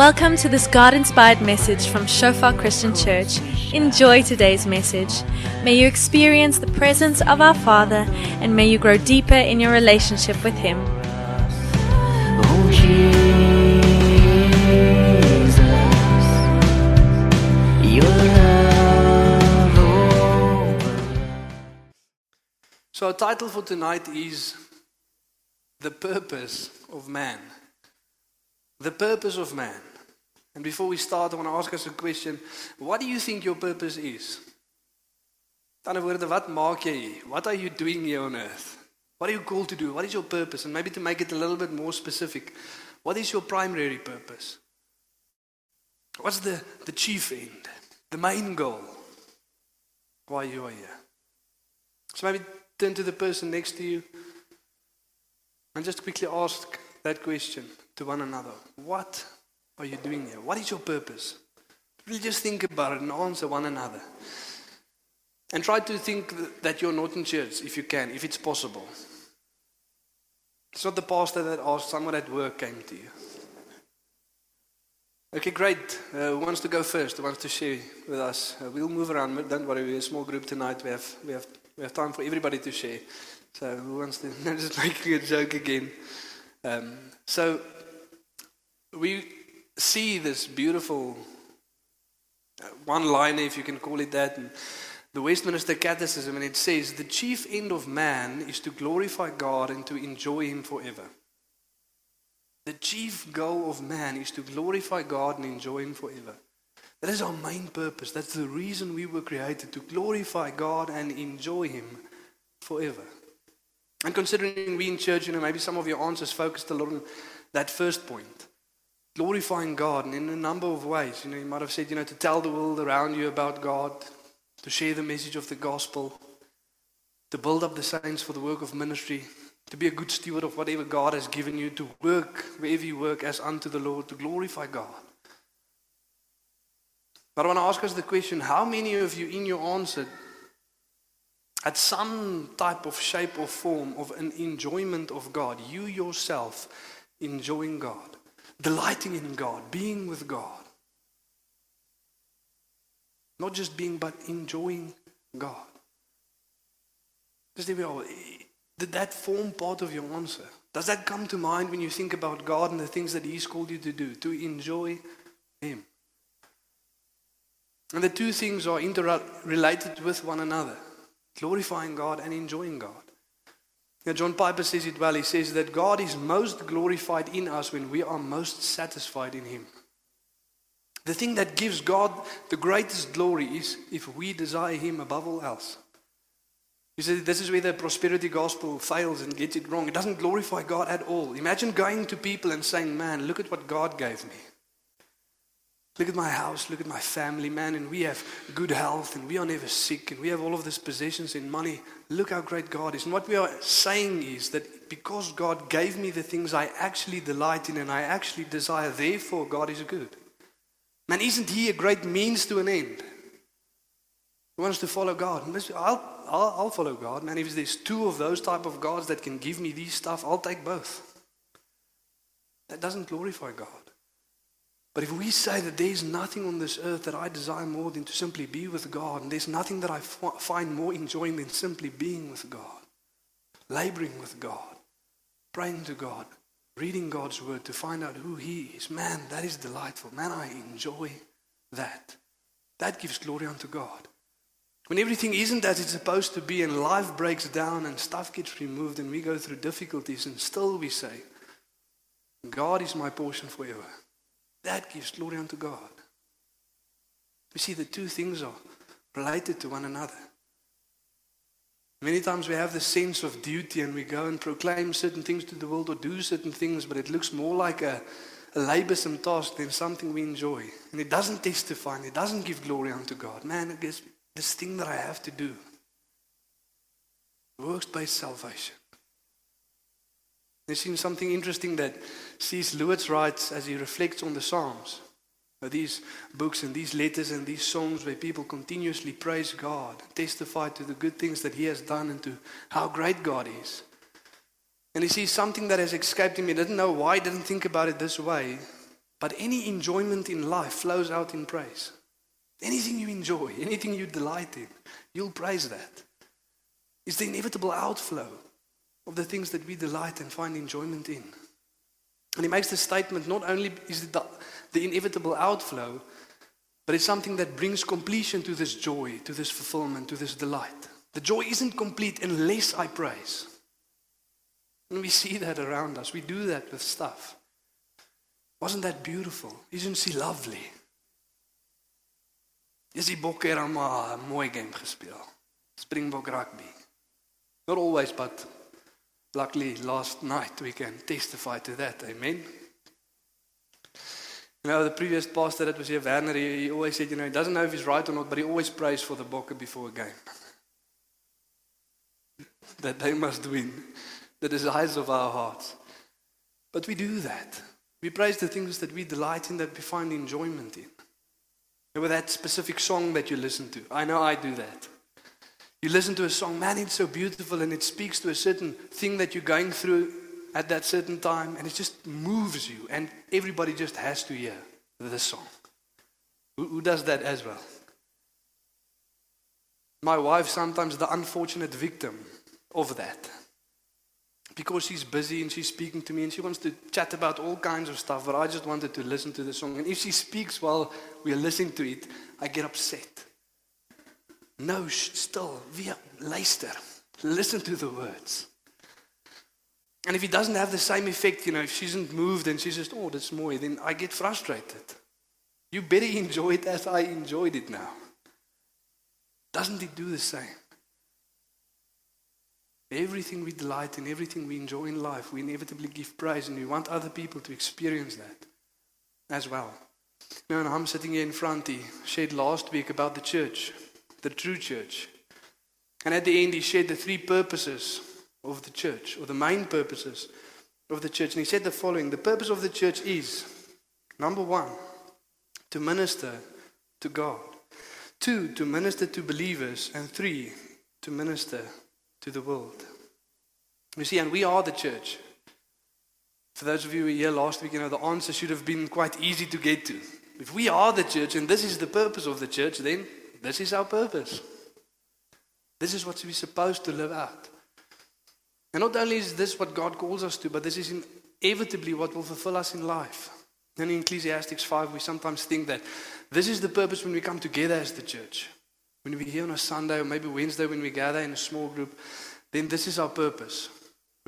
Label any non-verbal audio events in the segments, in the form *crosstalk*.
Welcome to this God inspired message from Shofar Christian Church. Enjoy today's message. May you experience the presence of our Father and may you grow deeper in your relationship with Him. Oh, Jesus, your love over So, our title for tonight is The Purpose of Man. The Purpose of Man. And before we start, I want to ask us a question. What do you think your purpose is? Met ander woorde, wat maak jy hier? What are you doing here on earth? What are you called to do? What is your purpose? And maybe to make it a little bit more specific, what is your primary purpose? What's the, the chief end? The main goal? Why you are here? So maybe turn to the person next to you and just quickly ask that question to one another. What are you doing here? What is your purpose? Really just think about it and answer one another. And try to think that you're not in church if you can, if it's possible. It's not the pastor that asked, someone at work came to you. Okay, great. Uh, who wants to go first? Who wants to share with us? Uh, we'll move around. but Don't worry, we're a small group tonight. We have, we have, we have time for everybody to share. So who wants to? *laughs* I'm just making a joke again. Um, so we see this beautiful uh, one-liner, if you can call it that, in the Westminster Catechism, and it says, "The chief end of man is to glorify God and to enjoy Him forever." The chief goal of man is to glorify God and enjoy Him forever. That is our main purpose. That's the reason we were created to glorify God and enjoy Him forever. And considering we in church, you know, maybe some of your answers focused a lot on that first point glorifying God in a number of ways. You know, you might have said, you know, to tell the world around you about God, to share the message of the gospel, to build up the saints for the work of ministry, to be a good steward of whatever God has given you, to work wherever you work as unto the Lord, to glorify God. But I want to ask us the question how many of you in your answer had some type of shape or form of an enjoyment of God? You yourself enjoying God, delighting in God, being with God. Not just being, but enjoying God. Just there we are. Did that form part of your answer? Does that come to mind when you think about God and the things that He's called you to do? To enjoy Him. And the two things are interrelated with one another glorifying God and enjoying God. Now, John Piper says it well. He says that God is most glorified in us when we are most satisfied in Him. The thing that gives God the greatest glory is if we desire Him above all else. You see, this is where the prosperity gospel fails and gets it wrong. It doesn't glorify God at all. Imagine going to people and saying, Man, look at what God gave me. Look at my house, look at my family, man, and we have good health and we are never sick and we have all of these possessions and money. Look how great God is. And what we are saying is that because God gave me the things I actually delight in and I actually desire, therefore God is good. Man, isn't He a great means to an end? Who wants to follow God? I'll, I'll, I'll follow God, man. If there's two of those type of gods that can give me these stuff, I'll take both. That doesn't glorify God. But if we say that there's nothing on this earth that I desire more than to simply be with God, and there's nothing that I find more enjoying than simply being with God, laboring with God, praying to God, reading God's word to find out who He is, man, that is delightful. Man, I enjoy that. That gives glory unto God. When everything isn't as it's supposed to be and life breaks down and stuff gets removed and we go through difficulties and still we say, God is my portion forever. That gives glory unto God. We see the two things are related to one another. Many times we have the sense of duty and we go and proclaim certain things to the world or do certain things, but it looks more like a, a laborsome task than something we enjoy. And it doesn't testify and it doesn't give glory unto God. Man, it is this thing that I have to do. Works based salvation. There's seen something interesting that C.S. Lewis writes as he reflects on the Psalms. These books and these letters and these songs where people continuously praise God, testify to the good things that He has done and to how great God is. And he sees something that has escaped him. He doesn't know why, he didn't think about it this way. But any enjoyment in life flows out in praise. Anything you enjoy, *laughs* anything you delight in, you'll praise that. It's the inevitable outflow of the things that we delight and find enjoyment in. And he makes the statement not only is it the, the inevitable outflow, but it's something that brings completion to this joy, to this fulfillment, to this delight. The joy isn't complete unless I praise. And we see that around us. We do that with stuff. Wasn't that beautiful? Isn't she lovely? Is die bokke het 'n mooi game gespeel. Springbok rugby. Not always, but luckily last night we can testify to that. Amen. You know, the previous pastor that was here, Werner, he, he always said, you know, he doesn't know if he's right or not, but he always prays for the bokke before a game. *laughs* that they must win the desires of our hearts. But we do that. We praise the things that we delight in, that we find enjoyment in. And with that specific song that you listen to, I know I do that. You listen to a song, man, it's so beautiful, and it speaks to a certain thing that you're going through at that certain time, and it just moves you, and everybody just has to hear this song. Who, who does that as well? My wife, sometimes the unfortunate victim of that. Because she's busy and she's speaking to me and she wants to chat about all kinds of stuff, but I just wanted to listen to the song. And if she speaks while we are listening to it, I get upset. No, sh- still, weer luister. Listen to the words. And if it doesn't have the same effect, you know, if she isn't moved and she's just, oh, that's more, then I get frustrated. You better *laughs* enjoy it as I enjoyed it now. Doesn't it do the same? Everything we delight in, everything we enjoy in life, we inevitably give praise, and we want other people to experience that as well. You know, and I'm sitting here in front, he shared last week about the church, the true church. And at the end, he shared the three purposes of the church, or the main purposes of the church. And he said the following The purpose of the church is number one, to minister to God, two, to minister to believers, and three, to minister to the world. You see, and we are the church. For those of you who were here last week, you know, the answer should have been quite easy to get to. If we are the church and this is the purpose of the church, then this is our purpose. This is what we're supposed to live out. And not only is this what God calls us to, but this is inevitably what will fulfill us in life. And in Ecclesiastes 5, we sometimes think that this is the purpose when we come together as the church. When we're here on a Sunday or maybe Wednesday when we gather in a small group, then this is our purpose.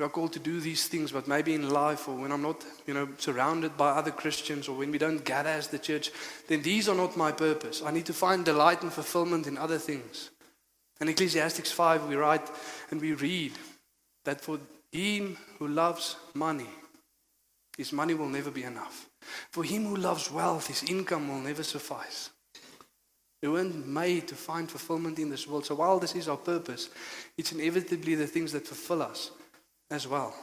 We are called to do these things, but maybe in life or when I'm not, you know, surrounded by other Christians or when we don't gather as the church, then these are not my purpose. I need to find delight and fulfillment in other things. In Ecclesiastes 5, we write and we read that for him who loves money, his money will never be enough. For him who loves wealth, his income will never suffice. We weren't made to find fulfillment in this world. So while this is our purpose, it's inevitably the things that fulfill us as well.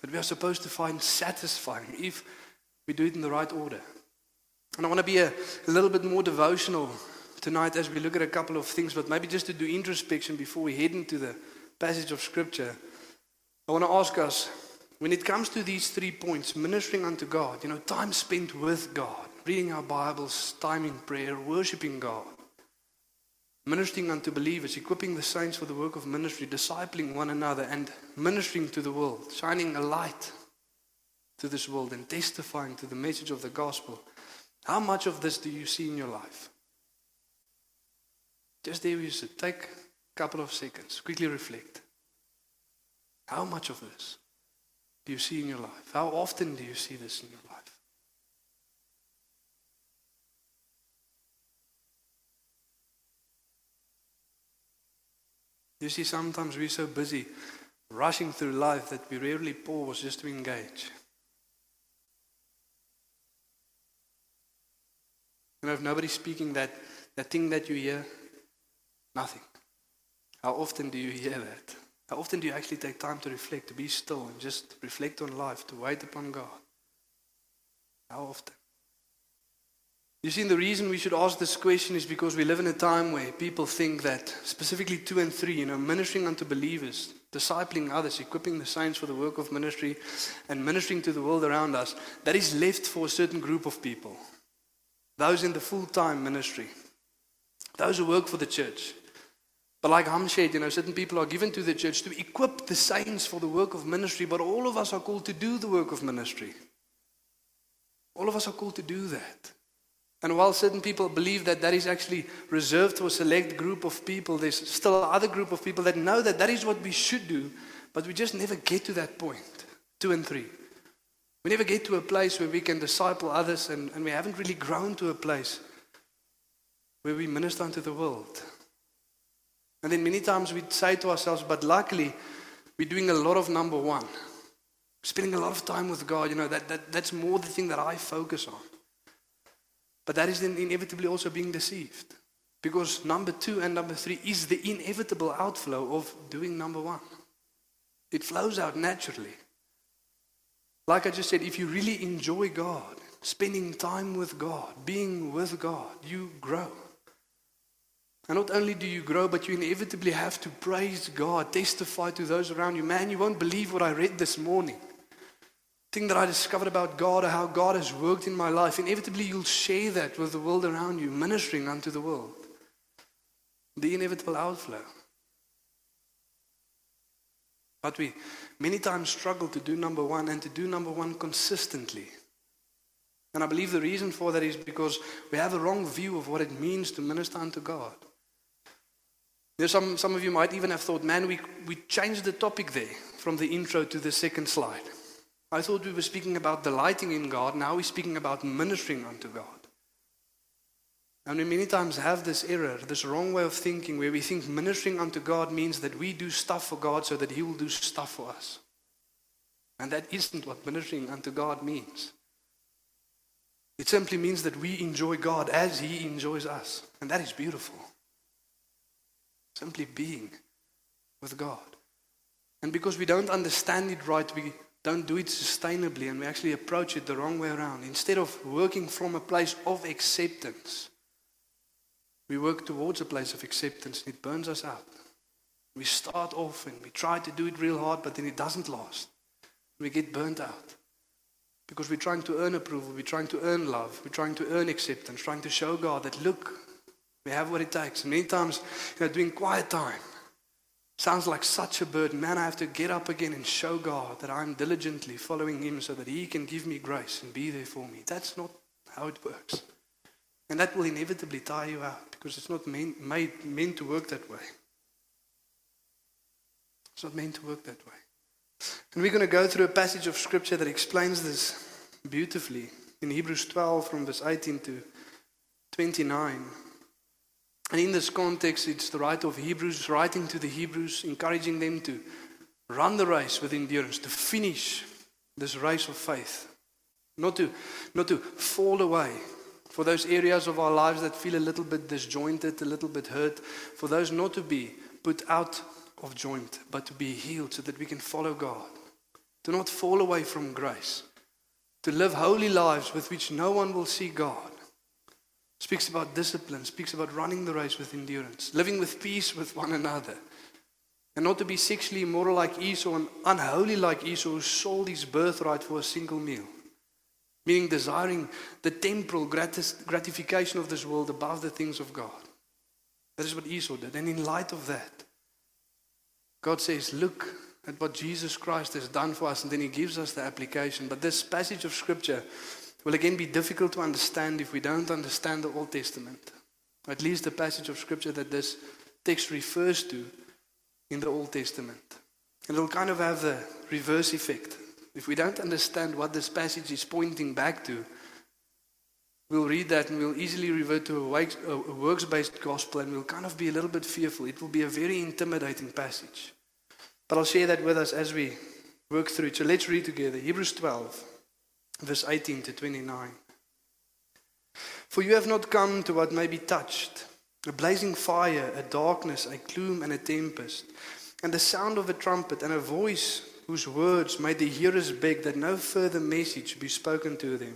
That we are supposed to find satisfying if we do it in the right order. And I want to be a, a little bit more devotional tonight as we look at a couple of things, but maybe just to do introspection before we head into the passage of Scripture. I want to ask us when it comes to these three points ministering unto God, you know, time spent with God, reading our Bibles, time in prayer, worshiping God, ministering unto believers, equipping the saints for the work of ministry, discipling one another, and ministering to the world, shining a light to this world, and testifying to the message of the gospel. How much of this do you see in your life? Just there you sit. Take a couple of seconds, quickly reflect. How much of this do you see in your life? How often do you see this in your life? You see, sometimes we're so busy rushing through life that we rarely pause just to engage. You know, if nobody's speaking that, that thing that you hear, nothing. How often do you hear that? How often do you actually take time to reflect, to be still, and just reflect on life, to wait upon God? How often? You see, the reason we should ask this question is because we live in a time where people think that, specifically two and three, you know, ministering unto believers, discipling others, equipping the saints for the work of ministry, and ministering to the world around us, that is left for a certain group of people. Those in the full time ministry, those who work for the church. But like Ham said, you know, certain people are given to the church to equip the saints for the work of ministry, but all of us are called to do the work of ministry. All of us are called to do that. And while certain people believe that that is actually reserved to a select group of people, there's still other group of people that know that that is what we should do, but we just never get to that point. Two and three. We never get to a place where we can disciple others, and, and we haven't really grown to a place where we minister unto the world. And then many times we say to ourselves, but luckily, we're doing a lot of number one. Spending a lot of time with God, you know, that, that, that's more the thing that I focus on. But that is inevitably also being deceived. Because number two and number three is the inevitable outflow of doing number one. It flows out naturally. Like I just said, if you really enjoy God, spending time with God, being with God, you grow. And not only do you grow, but you inevitably have to praise God, testify to those around you. Man, you won't believe what I read this morning. Thing that I discovered about God or how God has worked in my life. Inevitably, you'll share that with the world around you, ministering unto the world. The inevitable outflow. But we many times struggle to do number one and to do number one consistently. And I believe the reason for that is because we have a wrong view of what it means to minister unto God. There's some, some of you might even have thought, man, we, we changed the topic there from the intro to the second slide. I thought we were speaking about delighting in God. Now we're speaking about ministering unto God. And we many times have this error, this wrong way of thinking, where we think ministering unto God means that we do stuff for God so that He will do stuff for us. And that isn't what ministering unto God means. It simply means that we enjoy God as He enjoys us. And that is beautiful. Simply being with God. And because we don't understand it right, we don't do it sustainably and we actually approach it the wrong way around. Instead of working from a place of acceptance, we work towards a place of acceptance and it burns us out. We start off and we try to do it real hard, but then it doesn't last. We get burnt out. Because we're trying to earn approval, we're trying to earn love, we're trying to earn acceptance, trying to show God that, look, we have what it takes. And many times, you know, doing quiet time sounds like such a burden. Man, I have to get up again and show God that I'm diligently following Him so that He can give me grace and be there for me. That's not how it works. And that will inevitably tire you out because it's not meant, made, meant to work that way. It's not meant to work that way. And we're going to go through a passage of scripture that explains this beautifully in Hebrews 12 from verse 18 to 29. And in this context, it's the writer of Hebrews writing to the Hebrews, encouraging them to run the race with endurance, to finish this race of faith, not to, not to fall away. For those areas of our lives that feel a little bit disjointed, a little bit hurt, for those not to be put out of joint, but to be healed so that we can follow God. To not fall away from grace. To live holy lives with which no one will see God. Speaks about discipline, speaks about running the race with endurance, living with peace with one another. And not to be sexually immoral like Esau and unholy like Esau who sold his birthright for a single meal. Meaning desiring the temporal gratification of this world above the things of God. That is what Esau did. And in light of that, God says, Look at what Jesus Christ has done for us, and then He gives us the application. But this passage of Scripture will again be difficult to understand if we don't understand the Old Testament. At least the passage of Scripture that this text refers to in the Old Testament. And it'll kind of have the reverse effect. If we don't understand what this passage is pointing back to, we'll read that and we'll easily revert to a works based gospel and we'll kind of be a little bit fearful. It will be a very intimidating passage. But I'll share that with us as we work through it. So let's read together Hebrews 12, verse 18 to 29. For you have not come to what may be touched a blazing fire, a darkness, a gloom, and a tempest, and the sound of a trumpet, and a voice whose words made the hearers beg that no further message be spoken to them.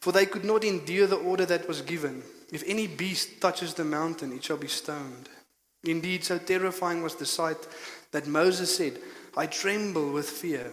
For they could not endure the order that was given. If any beast touches the mountain, it shall be stoned. Indeed, so terrifying was the sight that Moses said, I tremble with fear.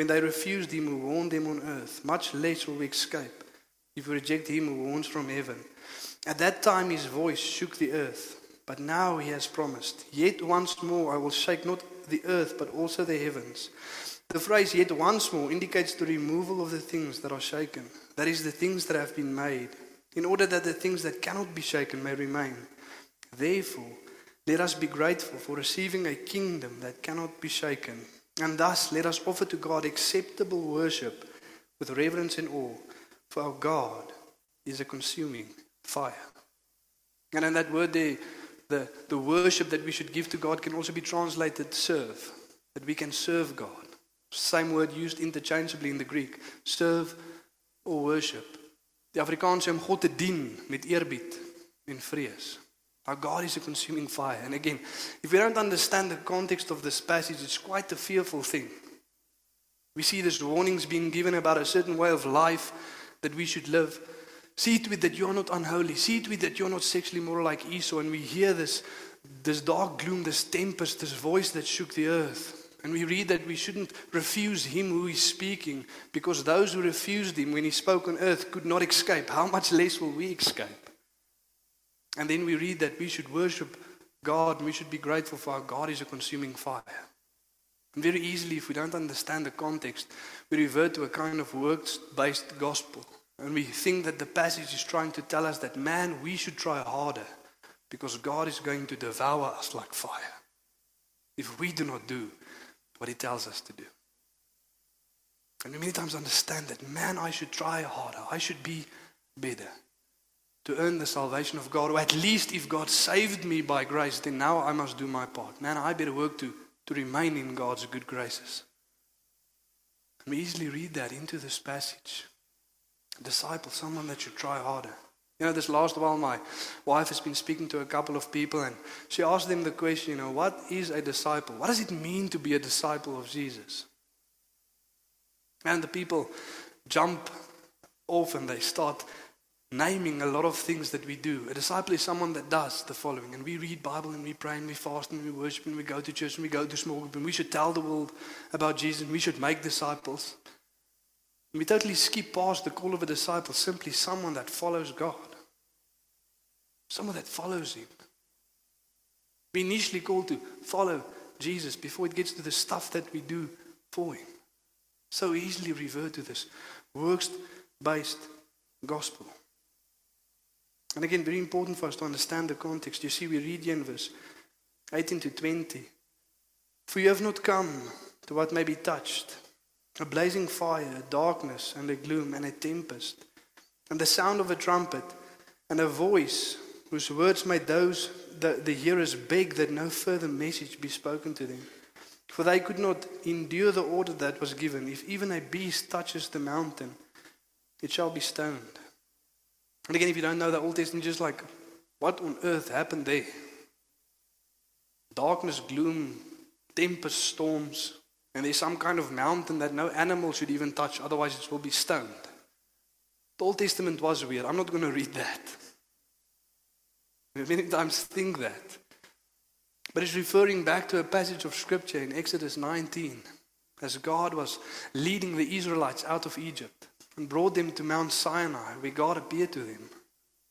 when they refused him who warned them on earth, much less will we escape if we reject him who warns from heaven. At that time his voice shook the earth. But now he has promised, Yet once more I will shake not the earth, but also the heavens. The phrase yet once more indicates the removal of the things that are shaken, that is, the things that have been made, in order that the things that cannot be shaken may remain. Therefore, let us be grateful for receiving a kingdom that cannot be shaken, and thus let us offer to God acceptable worship with reverence and awe, for our God is a consuming fire. And in that word there, the, the worship that we should give to God can also be translated serve, that we can serve God. Same word used interchangeably in the Greek, serve or worship. Die Afrikaans om God te dien met eerbied en vrees. Our God is a consuming fire. And again, if we don't understand the context of this passage, it's quite a fearful thing. We see these warnings being given about a certain way of life that we should live. See it that you're not unholy. See it that you're not sexually moral like Esau. And we hear this, this dark gloom, this tempest, this voice that shook the earth. And we read that we shouldn't refuse him who is speaking because those who refused him when he spoke on earth could not escape. How much less will we escape? And then we read that we should worship God and we should be grateful for our God is a consuming fire. And very easily, if we don't understand the context, we revert to a kind of works based gospel. And we think that the passage is trying to tell us that, man, we should try harder because God is going to devour us like fire if we do not do what He tells us to do. And we many times understand that, man, I should try harder, I should be better to earn the salvation of God, or at least if God saved me by grace, then now I must do my part. Man, I better work to, to remain in God's good graces. And we easily read that into this passage. A disciple, someone that should try harder. You know, this last while, my wife has been speaking to a couple of people, and she asked them the question, you know, what is a disciple? What does it mean to be a disciple of Jesus? And the people jump off and they start naming a lot of things that we do. A disciple is someone that does the following. And we read Bible and we pray and we fast and we worship and we go to church and we go to small group and we should tell the world about Jesus and we should make disciples. And we totally skip past the call of a disciple, simply someone that follows God. Someone that follows Him. We initially called to follow Jesus before it gets to the stuff that we do for Him. So easily revert to this works based gospel. And again, very important for us to understand the context. You see, we read here in verse 18 to 20. For you have not come to what may be touched a blazing fire, a darkness, and a gloom, and a tempest, and the sound of a trumpet, and a voice whose words made those the, the hearers beg that no further message be spoken to them. For they could not endure the order that was given. If even a beast touches the mountain, it shall be stoned. And again, if you don't know the Old Testament, just like, what on earth happened there? Darkness, gloom, tempest, storms, and there's some kind of mountain that no animal should even touch, otherwise it will be stoned. The Old Testament was weird. I'm not going to read that. Many times think that. But it's referring back to a passage of scripture in Exodus 19, as God was leading the Israelites out of Egypt and brought them to Mount Sinai, where God appeared to them.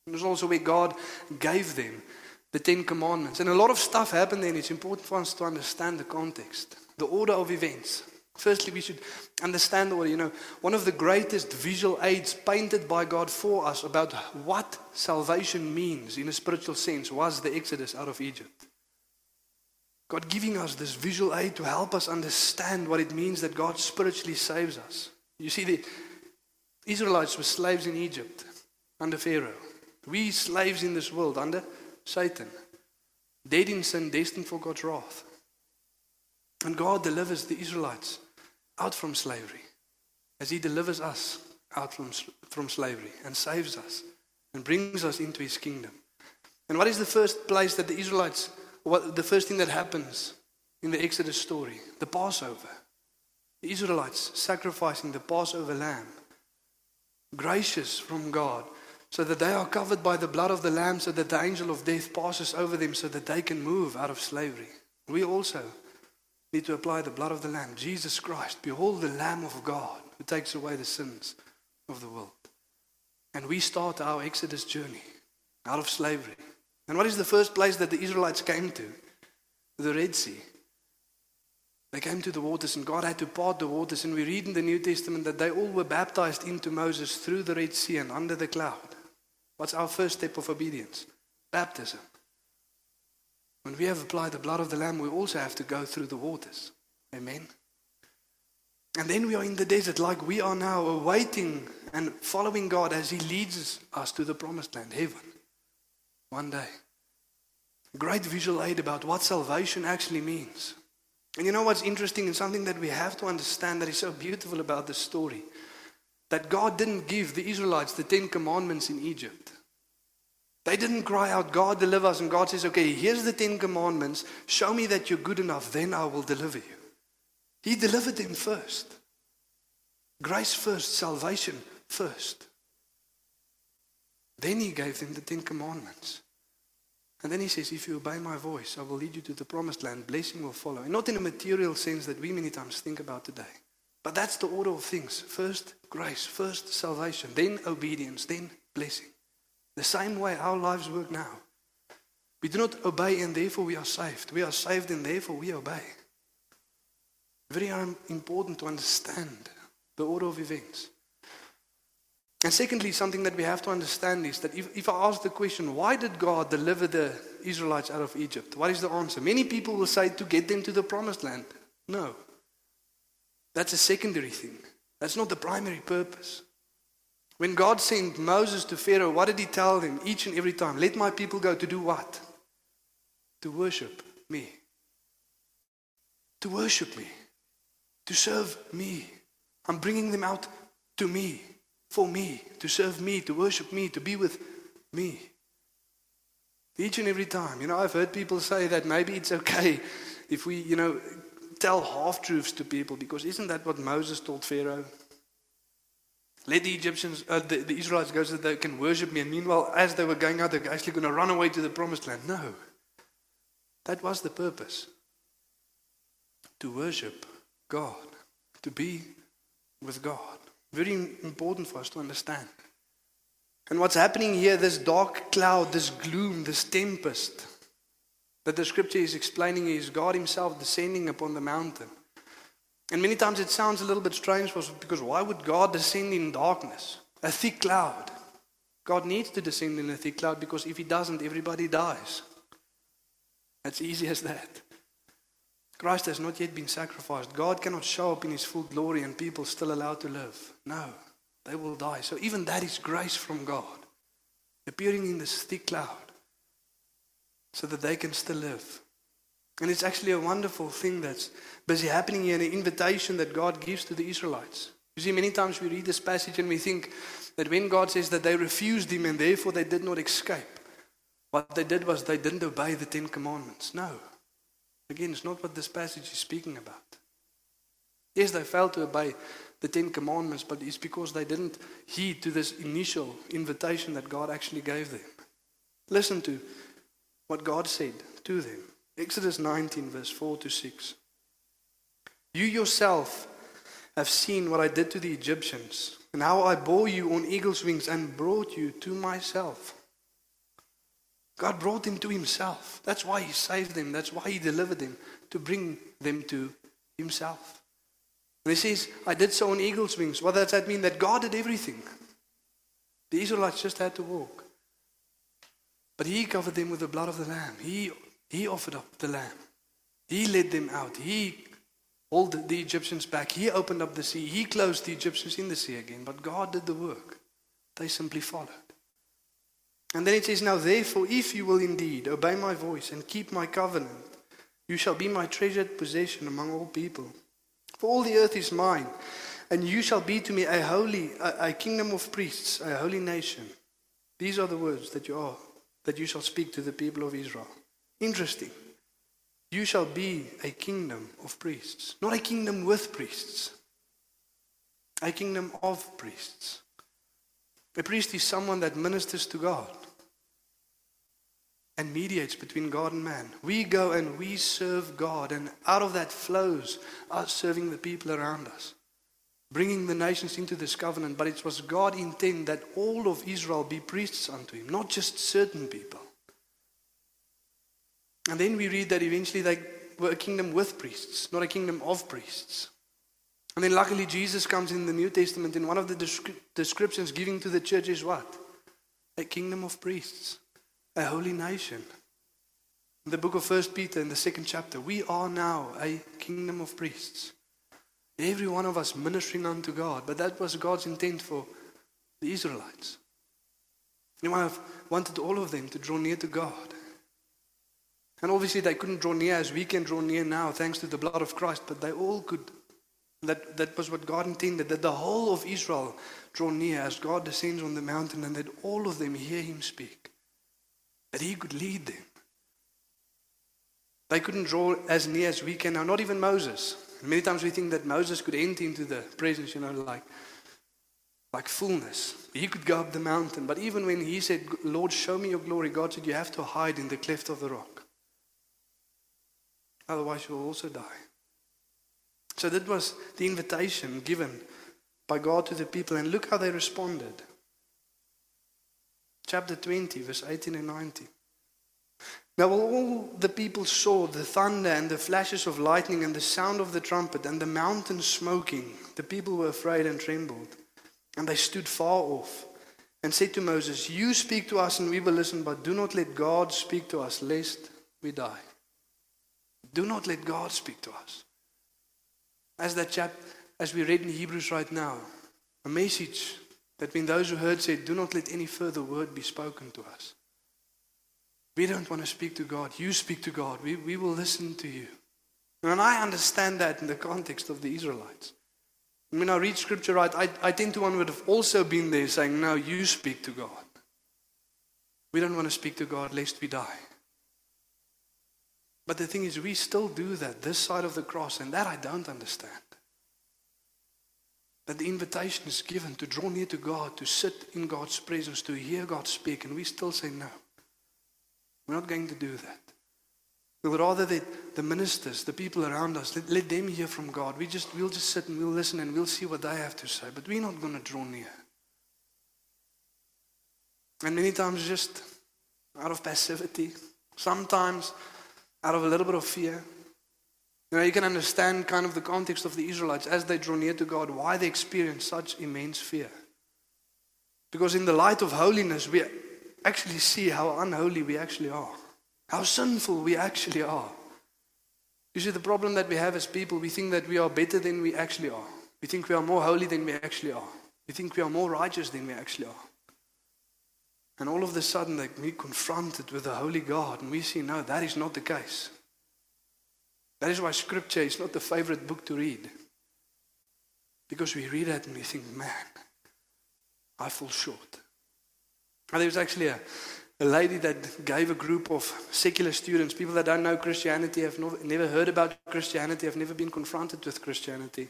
It was also where God gave them the Ten Commandments. And a lot of stuff happened then. It's important for us to understand the context, the order of events. Firstly, we should understand order. You know, one of the greatest visual aids painted by God for us about what salvation means in a spiritual sense was the Exodus out of Egypt. God giving us this visual aid to help us understand what it means that God spiritually saves us. You see, the Israelites were slaves in Egypt under Pharaoh. We slaves in this world under Satan. dead in sin, destined for God's wrath. And God delivers the Israelites out from slavery as He delivers us out from, from slavery and saves us and brings us into His kingdom. And what is the first place that the Israelites, what, the first thing that happens in the Exodus story? The Passover. The Israelites sacrificing the Passover lamb. Gracious from God, so that they are covered by the blood of the lamb, so that the angel of death passes over them, so that they can move out of slavery. We also need to apply the blood of the lamb, Jesus Christ. Behold the Lamb of God who takes away the sins of the world. And we start our Exodus journey out of slavery. And what is the first place that the Israelites came to? The Red Sea. They came to the waters, and God had to part the waters. And we read in the New Testament that they all were baptized into Moses through the Red Sea and under the cloud. What's our first step of obedience? Baptism. When we have applied the blood of the Lamb, we also have to go through the waters. Amen. And then we are in the desert, like we are now, awaiting and following God as He leads us to the promised land, heaven. One day. Great visual aid about what salvation actually means. And you know what's interesting and something that we have to understand that is so beautiful about this story? That God didn't give the Israelites the Ten Commandments in Egypt. They didn't cry out, God deliver us, and God says, okay, here's the Ten Commandments. Show me that you're good enough, then I will deliver you. He delivered them first. Grace first, salvation first. Then he gave them the Ten Commandments. And then he says, If you obey my voice, I will lead you to the promised land. Blessing will follow. And not in a material sense that we many times think about today. But that's the order of things. First grace, first salvation, then obedience, then blessing. The same way our lives work now. We do not obey and therefore we are saved. We are saved and therefore we obey. Very um, important to understand the order of events. And secondly, something that we have to understand is that if, if I ask the question, why did God deliver the Israelites out of Egypt? What is the answer? Many people will say to get them to the promised land. No. That's a secondary thing. That's not the primary purpose. When God sent Moses to Pharaoh, what did he tell him each and every time? Let my people go to do what? To worship me. To worship me. To serve me. I'm bringing them out to me for me, to serve me, to worship me, to be with me. Each and every time. You know, I've heard people say that maybe it's okay if we, you know, tell half truths to people because isn't that what Moses told Pharaoh? Let the Egyptians, uh, the, the Israelites go so they can worship me. And meanwhile, as they were going out, they're actually going to run away to the promised land. No. That was the purpose to worship God, to be with God. Very important for us to understand. And what's happening here, this dark cloud, this gloom, this tempest that the scripture is explaining is God Himself descending upon the mountain. And many times it sounds a little bit strange for us because why would God descend in darkness? A thick cloud. God needs to descend in a thick cloud because if He doesn't, everybody dies. That's easy as that. Christ has not yet been sacrificed. God cannot show up in his full glory and people still allowed to live. No, they will die. So even that is grace from God, appearing in this thick cloud so that they can still live. And it's actually a wonderful thing that's busy happening here, an invitation that God gives to the Israelites. You see, many times we read this passage and we think that when God says that they refused Him and therefore they did not escape, what they did was they didn't obey the Ten Commandments. No. Again, it's not what this passage is speaking about. Yes, they failed to obey the Ten Commandments, but it's because they didn't heed to this initial invitation that God actually gave them. Listen to what God said to them. Exodus 19, verse 4 to 6. You yourself have seen what I did to the Egyptians, and how I bore you on eagle's wings and brought you to myself. God brought them to Himself. That's why He saved them. That's why He delivered them, to bring them to Himself. And He says, I did so on eagle's wings. What does that mean? That God did everything. The Israelites just had to walk. But He covered them with the blood of the Lamb. He, he offered up the Lamb. He led them out. He held the Egyptians back. He opened up the sea. He closed the Egyptians in the sea again. But God did the work. They simply followed. And then it says, Now therefore, if you will indeed obey my voice and keep my covenant, you shall be my treasured possession among all people. For all the earth is mine, and you shall be to me a holy, a, a kingdom of priests, a holy nation. These are the words that you are, that you shall speak to the people of Israel. Interesting. You shall be a kingdom of priests, not a kingdom with priests, a kingdom of priests. A priest is someone that ministers to God and mediates between God and man. We go and we serve God, and out of that flows us serving the people around us, bringing the nations into this covenant. But it was God intent that all of Israel be priests unto Him, not just certain people. And then we read that eventually they were a kingdom with priests, not a kingdom of priests. And then luckily Jesus comes in the New Testament, and one of the descri- descriptions given to the church is what? A kingdom of priests, a holy nation. In the book of First Peter, in the second chapter, we are now a kingdom of priests. Every one of us ministering unto God, but that was God's intent for the Israelites. He wanted all of them to draw near to God. And obviously, they couldn't draw near as we can draw near now, thanks to the blood of Christ, but they all could. That, that was what God intended, that the whole of Israel draw near as God descends on the mountain and that all of them hear him speak, that he could lead them. They couldn't draw as near as we can now, not even Moses. Many times we think that Moses could enter into the presence, you know, like, like fullness. He could go up the mountain, but even when he said, Lord, show me your glory, God said, You have to hide in the cleft of the rock. Otherwise, you will also die. So, that was the invitation given by God to the people, and look how they responded. Chapter 20, verse 18 and 19. Now, while all the people saw the thunder and the flashes of lightning and the sound of the trumpet and the mountain smoking, the people were afraid and trembled. And they stood far off and said to Moses, You speak to us and we will listen, but do not let God speak to us, lest we die. Do not let God speak to us. As that chap, as we read in Hebrews right now, a message that when those who heard said, Do not let any further word be spoken to us. We don't want to speak to God. You speak to God. We, we will listen to you. And I understand that in the context of the Israelites. When I read scripture right, I, I tend to one would have also been there saying, No, you speak to God. We don't want to speak to God lest we die. But the thing is, we still do that this side of the cross, and that I don't understand. That the invitation is given to draw near to God, to sit in God's presence, to hear God speak, and we still say no. We're not going to do that. We would rather that the ministers, the people around us, let, let them hear from God. We just, we'll just sit and we'll listen and we'll see what they have to say. But we're not going to draw near. And many times just out of passivity, sometimes out of a little bit of fear. You know, you can understand kind of the context of the Israelites as they draw near to God, why they experience such immense fear. Because in the light of holiness, we actually see how unholy we actually are, how sinful we actually are. You see, the problem that we have as people, we think that we are better than we actually are. We think we are more holy than we actually are. We think we are more righteous than we actually are. And all of a sudden, like, we confronted with the Holy God, and we see, no, that is not the case. That is why Scripture is not the favorite book to read. Because we read it and we think, man, I fall short. And there was actually a, a lady that gave a group of secular students, people that don't know Christianity, have no, never heard about Christianity, have never been confronted with Christianity.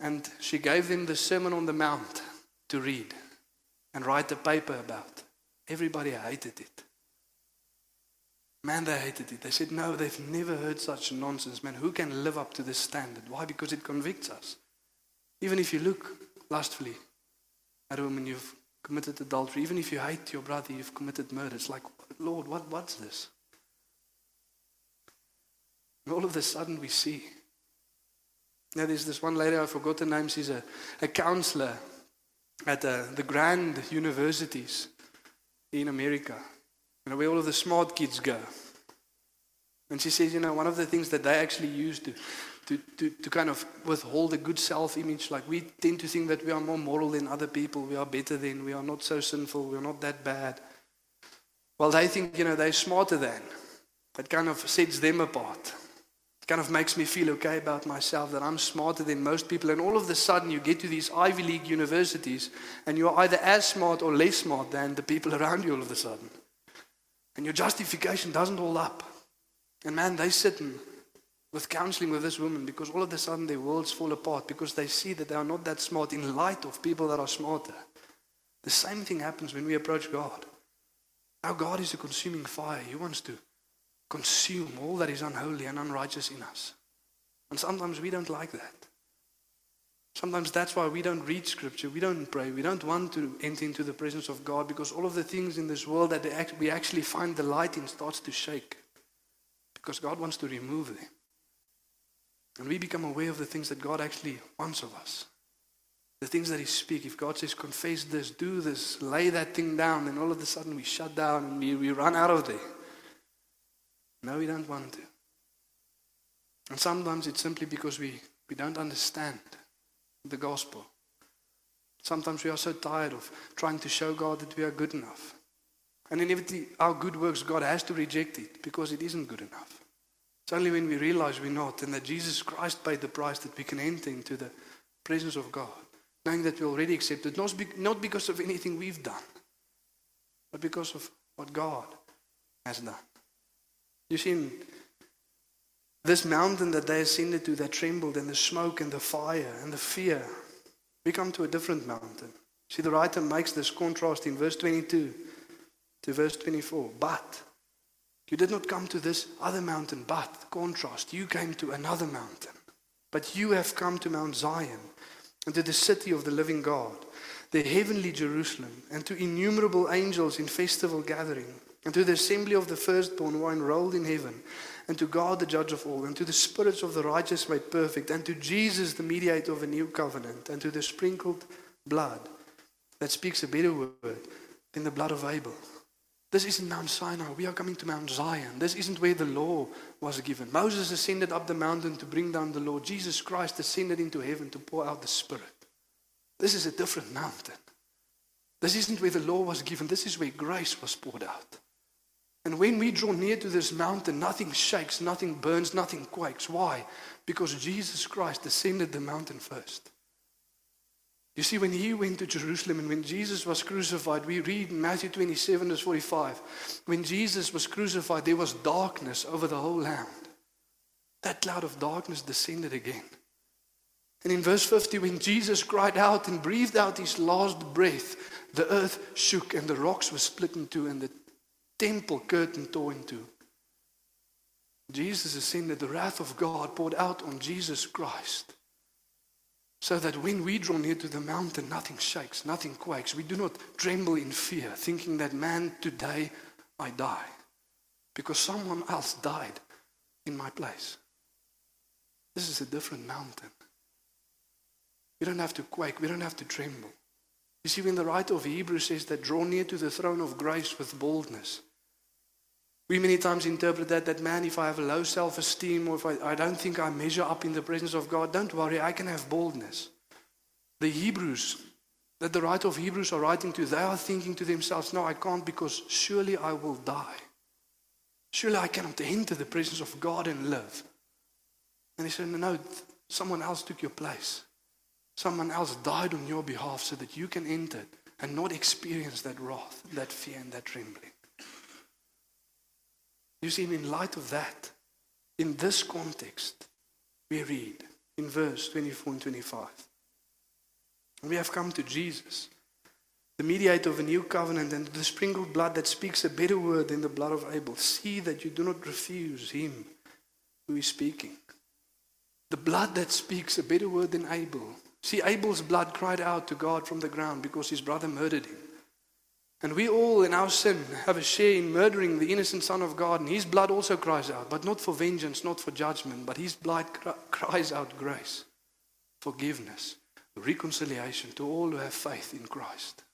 And she gave them the Sermon on the Mount to read and write a paper about. Everybody hated it. Man, they hated it. They said, no, they've never heard such nonsense. Man, who can live up to this standard? Why? Because it convicts us. Even if you look lustfully at a woman, you've committed adultery. Even if you hate your brother, you've committed murder. It's like, Lord, what, what's this? And all of a sudden we see. Now, there's this one lady, I forgot the name, she's a, a counselor at uh, the grand universities in America, you know, where all of the smart kids go. And she says, you know, one of the things that they actually use to, to, to, to kind of withhold a good self image, like we tend to think that we are more moral than other people, we are better than, we are not so sinful, we are not that bad. Well, they think, you know, they're smarter than. It kind of sets them apart. It kind of makes me feel okay about myself that I'm smarter than most people. And all of a sudden, you get to these Ivy League universities, and you're either as smart or less smart than the people *laughs* around you all of a sudden. And your justification doesn't hold up. And man, they sit in with counseling with this woman because all of a sudden their worlds fall apart because they see that they are not that smart in light of people that are smarter. The same thing happens when we approach God. Our God is a consuming fire. He wants to consume all that is unholy and unrighteous in us. And sometimes we don't like that. Sometimes that's why we don't read scripture, we don't pray, we don't want to enter into the presence of God because all of the things in this world that we actually find the light in starts to shake because God wants to remove them. And we become aware of the things that God actually wants of us. The things that He speaks. If God says, confess this, do this, lay that thing down, then all of a sudden we shut down and we, we run out of there. No, we don't want to. And sometimes it's simply because we, we don't understand the gospel. Sometimes we are so tired of trying to show God that we are good enough. And inevitably, our good works, God has to reject it because it isn't good enough. It's only when we realize we're not and that Jesus Christ paid the price that we can enter into the presence of God, knowing that we're already accepted, not not because of anything we've done, but because of what God has done. You see, this mountain that they ascended to, that trembled, and the smoke and the fire and the fear, we come to a different mountain. See, the writer makes this contrast in verse 22 to verse 24. But you did not come to this other mountain, but, contrast, you came to another mountain. But you have come to Mount Zion and to the city of the living God, the heavenly Jerusalem, and to innumerable angels in festival gathering, and to the assembly of the firstborn who are enrolled in heaven, and to God the judge of all, and to the spirits of the righteous made perfect, and to Jesus the mediator of a new covenant, and to the sprinkled blood that speaks a better word than the blood of Abel. This isn't Mount Sinai. We are coming to Mount Zion. This isn't where the law was given. Moses ascended up the mountain to bring down the law. Jesus Christ ascended into heaven to pour out the Spirit. This is a different mountain. This isn't where the law was given. This is where grace was poured out. And when we draw near to this mountain, nothing shakes, nothing burns, nothing quakes. Why? Because Jesus Christ ascended the mountain first. You see, when he went to Jerusalem and when Jesus was crucified, we read in Matthew 27, verse 45, when Jesus was crucified, there was darkness over the whole land. That cloud of darkness descended again. And in verse 50, when Jesus cried out and breathed out his last breath, the earth shook and the rocks were split in two and the temple curtain tore Jesus is saying that the wrath of God poured out on Jesus Christ. So that when we draw near to the mountain, nothing shakes, nothing quakes. We do not tremble in fear, thinking that, man, today I die. Because someone else died in my place. This is a different mountain. We don't have to quake, we don't have to tremble. You see, when the writer of Hebrews says that draw near to the throne of grace with boldness, we many times interpret that that man, if I have a low self esteem or if I, I don't think I measure up in the presence of God, don't worry, I can have boldness. The Hebrews, that the writer of Hebrews are writing to, they are thinking to themselves, no, I can't because surely I will die. Surely I cannot enter the presence of God and live. And he said, no, no, someone else took your place. Someone else died on your behalf so that you can enter and not experience that wrath, that fear, and that trembling. You see, in light of that, in this context, we read in verse 24 and 25. We have come to Jesus, the mediator of a new covenant, and the sprinkled blood that speaks a better word than the blood of Abel. See that you do not refuse him who is speaking. The blood that speaks a better word than Abel. See, Abel's blood cried out to God from the ground because his brother murdered him. And we all, in our sin, have a share in murdering the innocent Son of God. And his blood also cries out, but not for vengeance, not for judgment, but his blood cr- cries out grace, forgiveness, reconciliation to all who have faith in Christ.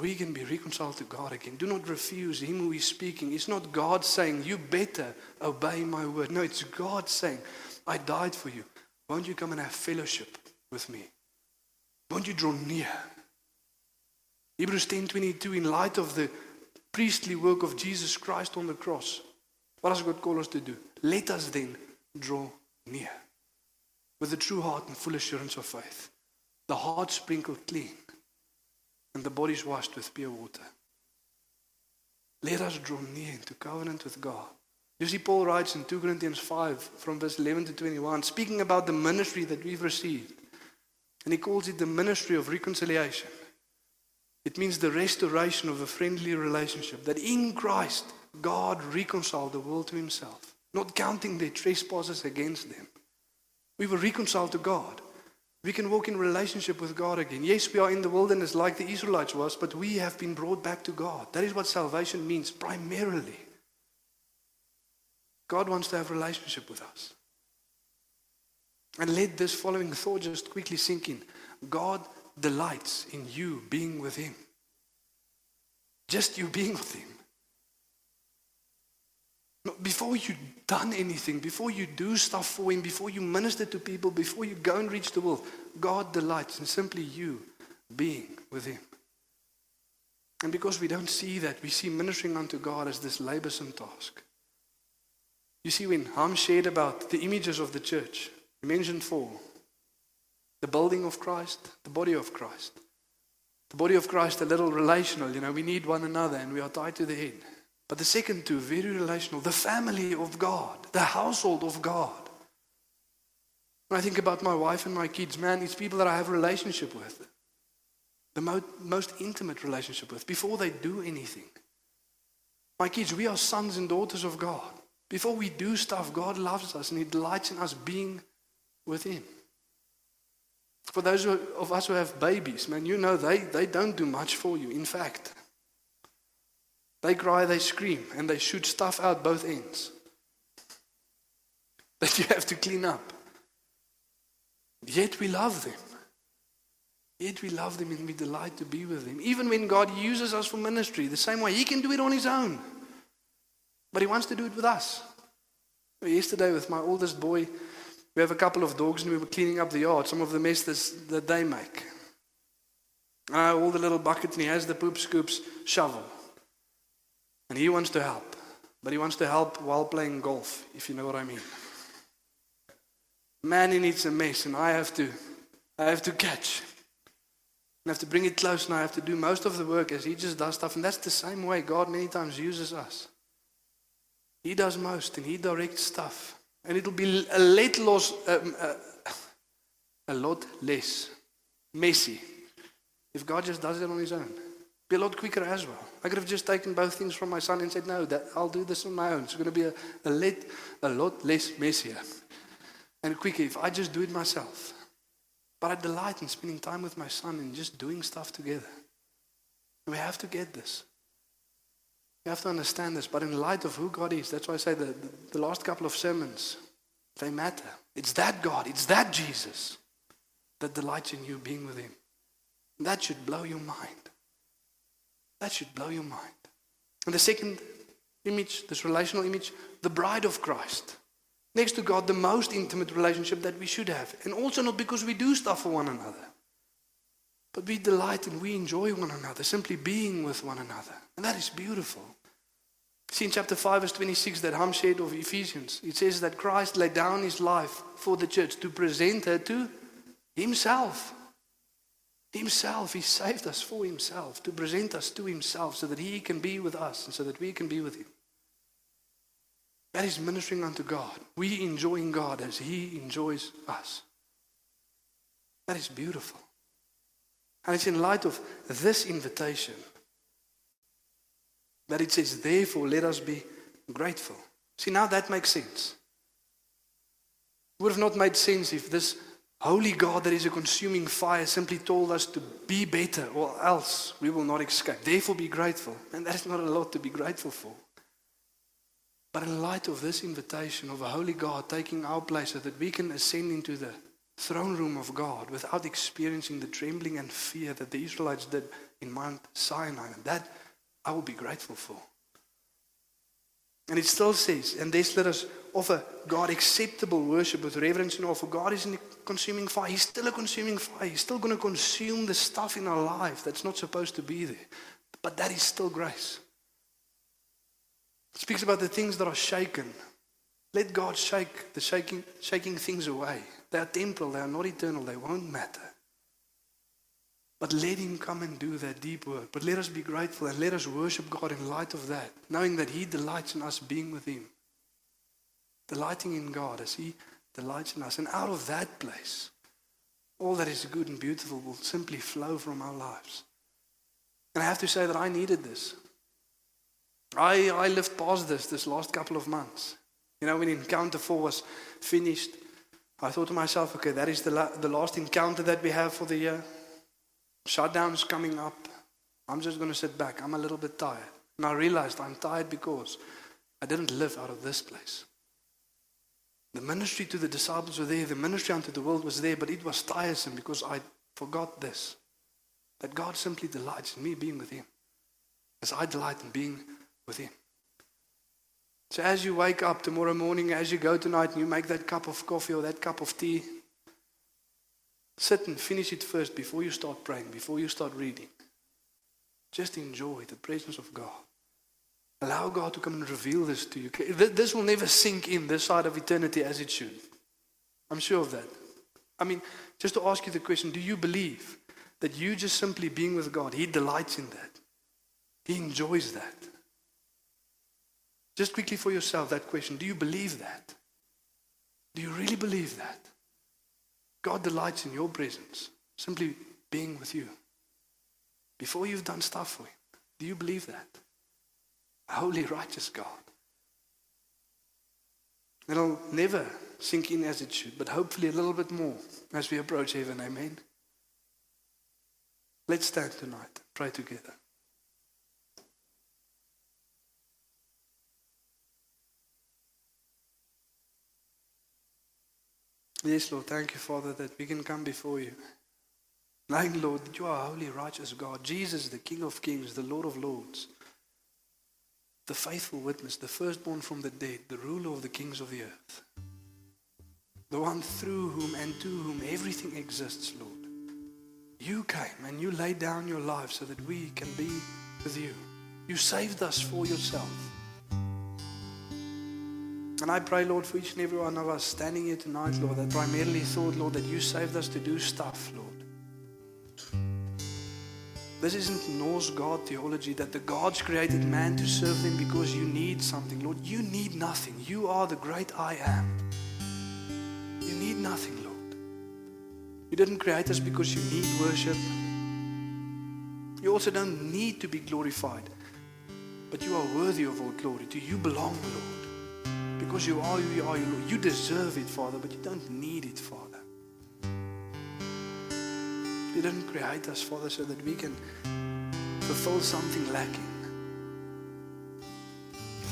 We can be reconciled to God again. Do not refuse Him who is speaking. It's not God saying, You better obey my word. No, it's God saying, I died for you. Won't you come and have fellowship with me? Won't you draw near? Hebrews 10:22 in light of the priestly work of Jesus Christ on the cross, what does God call us to do? Let us then draw near with a true heart and full assurance of faith, the heart sprinkled clean, and the bodies washed with pure water. Let us draw near into covenant with God. You see, Paul writes in 2 Corinthians 5, from verse 11 to 21, speaking about the ministry that we've received. And he calls it the ministry of reconciliation. It means the restoration of a friendly relationship. That in Christ, God reconciled the world to himself, not counting their trespasses against them. We were reconciled to God. We can walk in relationship with God again. Yes, we are in the wilderness like the Israelites was, but we have been brought back to God. That is what salvation means primarily. God wants to have relationship with us. And let this following thought just quickly sink in. God delights in you being with him. Just you being with him. Before you done anything, before you do stuff for him, before you minister to people, before you go and reach the world, God delights in simply you being with him. And because we don't see that, we see ministering unto God as this laborsome task. You see, when Ham shared about the images of the church, he mentioned four the building of Christ, the body of Christ. The body of Christ, a little relational, you know, we need one another and we are tied to the head. But the second two, very relational, the family of God, the household of God. When I think about my wife and my kids, man, it's people that I have a relationship with. The mo- most intimate relationship with before they do anything. My kids, we are sons and daughters of God. Before we do stuff, God loves us and He delights in us being with Him. For those of us who have babies, man, you know they, they don't do much for you. In fact, they cry, they scream, and they shoot stuff out both ends *laughs* that you have to clean up. Yet we love them. Yet we love them and we delight to be with them. Even when God uses us for ministry, the same way He can do it on His own. But He wants to do it with us. Yesterday, with my oldest boy, we have a couple of dogs and we were cleaning up the yard, some of the mess that's- that they make. Uh, all the little buckets, and he has the poop scoops shovel. And he wants to help. But he wants to help while playing golf, if you know what I mean. Man, he needs a mess, and I have to, I have to catch. I have to bring it close, and I have to do most of the work as he just does stuff. And that's the same way God many times uses us. He does most, and he directs stuff. And it'll be a lot less, um, uh, a lot less messy if God just does it on his own. Be a lot quicker as well. I could have just taken both things from my son and said, no, that, I'll do this on my own. It's going to be a, a, lot, a lot less messier and quicker if I just do it myself. But I delight in spending time with my son and just doing stuff together. We have to get this. We have to understand this. But in light of who God is, that's why I say the, the last couple of sermons, they matter. It's that God, it's that Jesus that delights in you being with him. That should blow your mind. That should blow your mind. And the second image, this relational image, the bride of Christ. Next to God, the most intimate relationship that we should have. And also not because we do stuff for one another, but we delight and we enjoy one another, simply being with one another. And that is beautiful. See in chapter 5, verse 26 that Ham shared of Ephesians, it says that Christ laid down his life for the church to present her to himself. Himself, He saved us for Himself, to present us to Himself so that He can be with us and so that we can be with Him. That is ministering unto God. We enjoying God as He enjoys us. That is beautiful. And it's in light of this invitation that it says, therefore, let us be grateful. See, now that makes sense. It would have not made sense if this holy God that is a consuming fire simply told us to be better or else we will not escape. Therefore, be grateful. And that is not a lot to be grateful for. But in light of this invitation of a holy God taking our place so that we can ascend into the throne room of God without experiencing the trembling and fear that the Israelites did in Mount Sinai, and that I will be grateful for. And it still says, and this let us offer God acceptable worship with reverence and awe. For God is in a consuming fire. He's still a consuming fire. He's still going to consume the stuff in our life that's not supposed to be there. But that is still grace. It speaks about the things that are shaken. Let God shake the shaking, shaking things away. They are temporal, they are not eternal, they won't matter. But let Him come and do that deep work. But let us be grateful and let us worship God in light of that, knowing that He delights in us being with Him. Delighting in God as He delights in us. And out of that place, all that is good and beautiful will simply flow from our lives. And I have to say that I needed this. I, I lived past this this last couple of months. You know, when Encounter 4 was finished, I thought to myself, okay, that is the, la- the last encounter that we have for the year. Shutdown's coming up. I'm just going to sit back. I'm a little bit tired. And I realized I'm tired because I didn't live out of this place. The ministry to the disciples were there, the ministry unto the world was there, but it was tiresome because I forgot this that God simply delights in me being with Him, as I delight in being with Him. So as you wake up tomorrow morning, as you go tonight and you make that cup of coffee or that cup of tea, sit and finish it first before you start praying, before you start reading. Just enjoy the presence of God. Allow God to come and reveal this to you. This will never sink in this side of eternity as it should. I'm sure of that. I mean, just to ask you the question do you believe that you just simply being with God, He delights in that? He enjoys that. Just quickly for yourself, that question do you believe that? Do you really believe that? God delights in your presence, simply being with you. Before you've done stuff for Him, do you believe that? A holy, righteous God. It'll never sink in as it should, but hopefully a little bit more as we approach heaven. Amen. Let's stand tonight, pray together. Yes, Lord, thank you, Father, that we can come before you. Knowing, Lord, that you are a holy, righteous God. Jesus, the King of kings, the Lord of lords, the faithful witness, the firstborn from the dead, the ruler of the kings of the earth, the one through whom and to whom everything exists, Lord. You came and you laid down your life so that we can be with you. You saved us for yourself. And I pray, Lord, for each and every one of us standing here tonight, Lord, that primarily thought, Lord, that you saved us to do stuff, Lord. This isn't Norse God theology that the gods created man to serve them because you need something. Lord, you need nothing. You are the great I am. You need nothing, Lord. You didn't create us because you need worship. You also don't need to be glorified. But you are worthy of all glory. To you belong, Lord. Because you are who you are. You deserve it, Father, but you don't need it, Father. You didn't create us, Father, so that we can fulfill something lacking.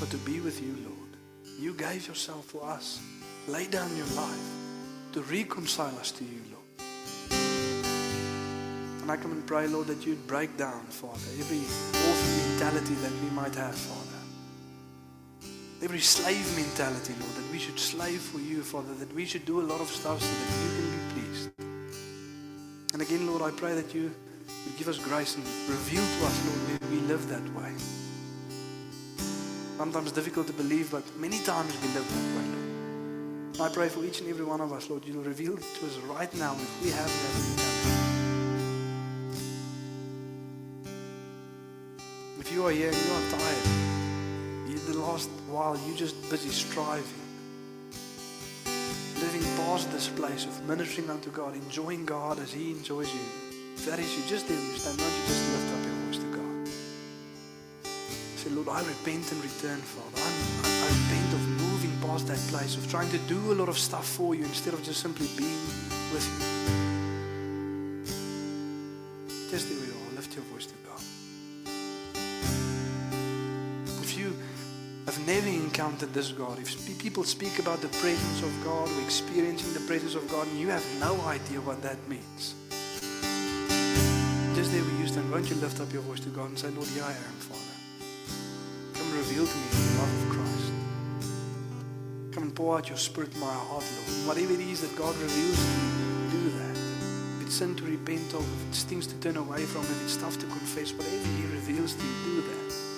But to be with you, Lord. You gave yourself for us. Lay down your life to reconcile us to you, Lord. And I come and pray, Lord, that you'd break down, Father, every orphan mentality that we might have, Father. Every slave mentality, Lord, that we should slave for you, Father, that we should do a lot of stuff so that you can be pleased. And again, Lord, I pray that you would give us grace and reveal to us, Lord, when we live that way. Sometimes difficult to believe, but many times we live that way, Lord. I pray for each and every one of us, Lord, you'll reveal to us right now if we have that mentality. If you are here and you are tired, the last while you're just busy striving, living past this place of ministering unto God, enjoying God as He enjoys you. If that is you, just there you stand, why don't you just lift up your voice to God? Say, Lord, I repent and return, Father. I'm, I, I repent of moving past that place, of trying to do a lot of stuff for you instead of just simply being with you. This God, if people speak about the presence of God or experiencing the presence of God, and you have no idea what that means, just there we used, stand, won't you lift up your voice to God and say, Lord, here I am, Father. Come reveal to me the love of Christ. Come and pour out your spirit in my heart, Lord. And whatever it is that God reveals to you, do that. If it's sin to repent of, if it's things to turn away from, if it's stuff to confess, whatever He reveals to you, do that.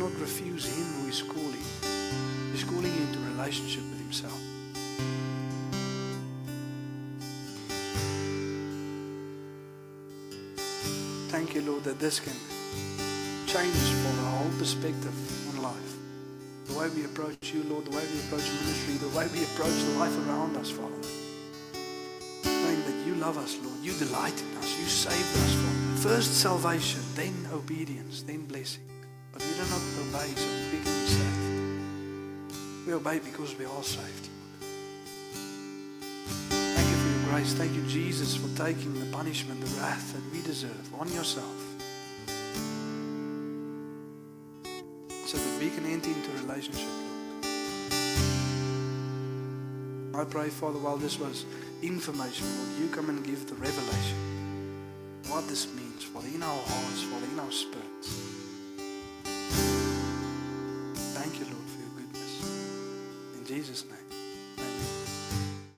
Not refuse Him who is calling. He's calling you into relationship with Himself. Thank you, Lord, that this can change for the whole perspective on life. The way we approach you, Lord, the way we approach ministry, the way we approach the life around us, Father. Knowing that you love us, Lord. You delight in us. You saved us, Father. First salvation, then obedience, then blessing. But we do not obey so we can be saved. We obey because we are saved. Thank you for your grace. Thank you, Jesus, for taking the punishment, the wrath that we deserve on yourself. So that we can enter into a relationship. I pray, Father, while this was information, Lord, you come and give the revelation. What this means, Father, in our hearts, Father, in our spirits. Thank you, Lord, for your goodness. In Jesus' name.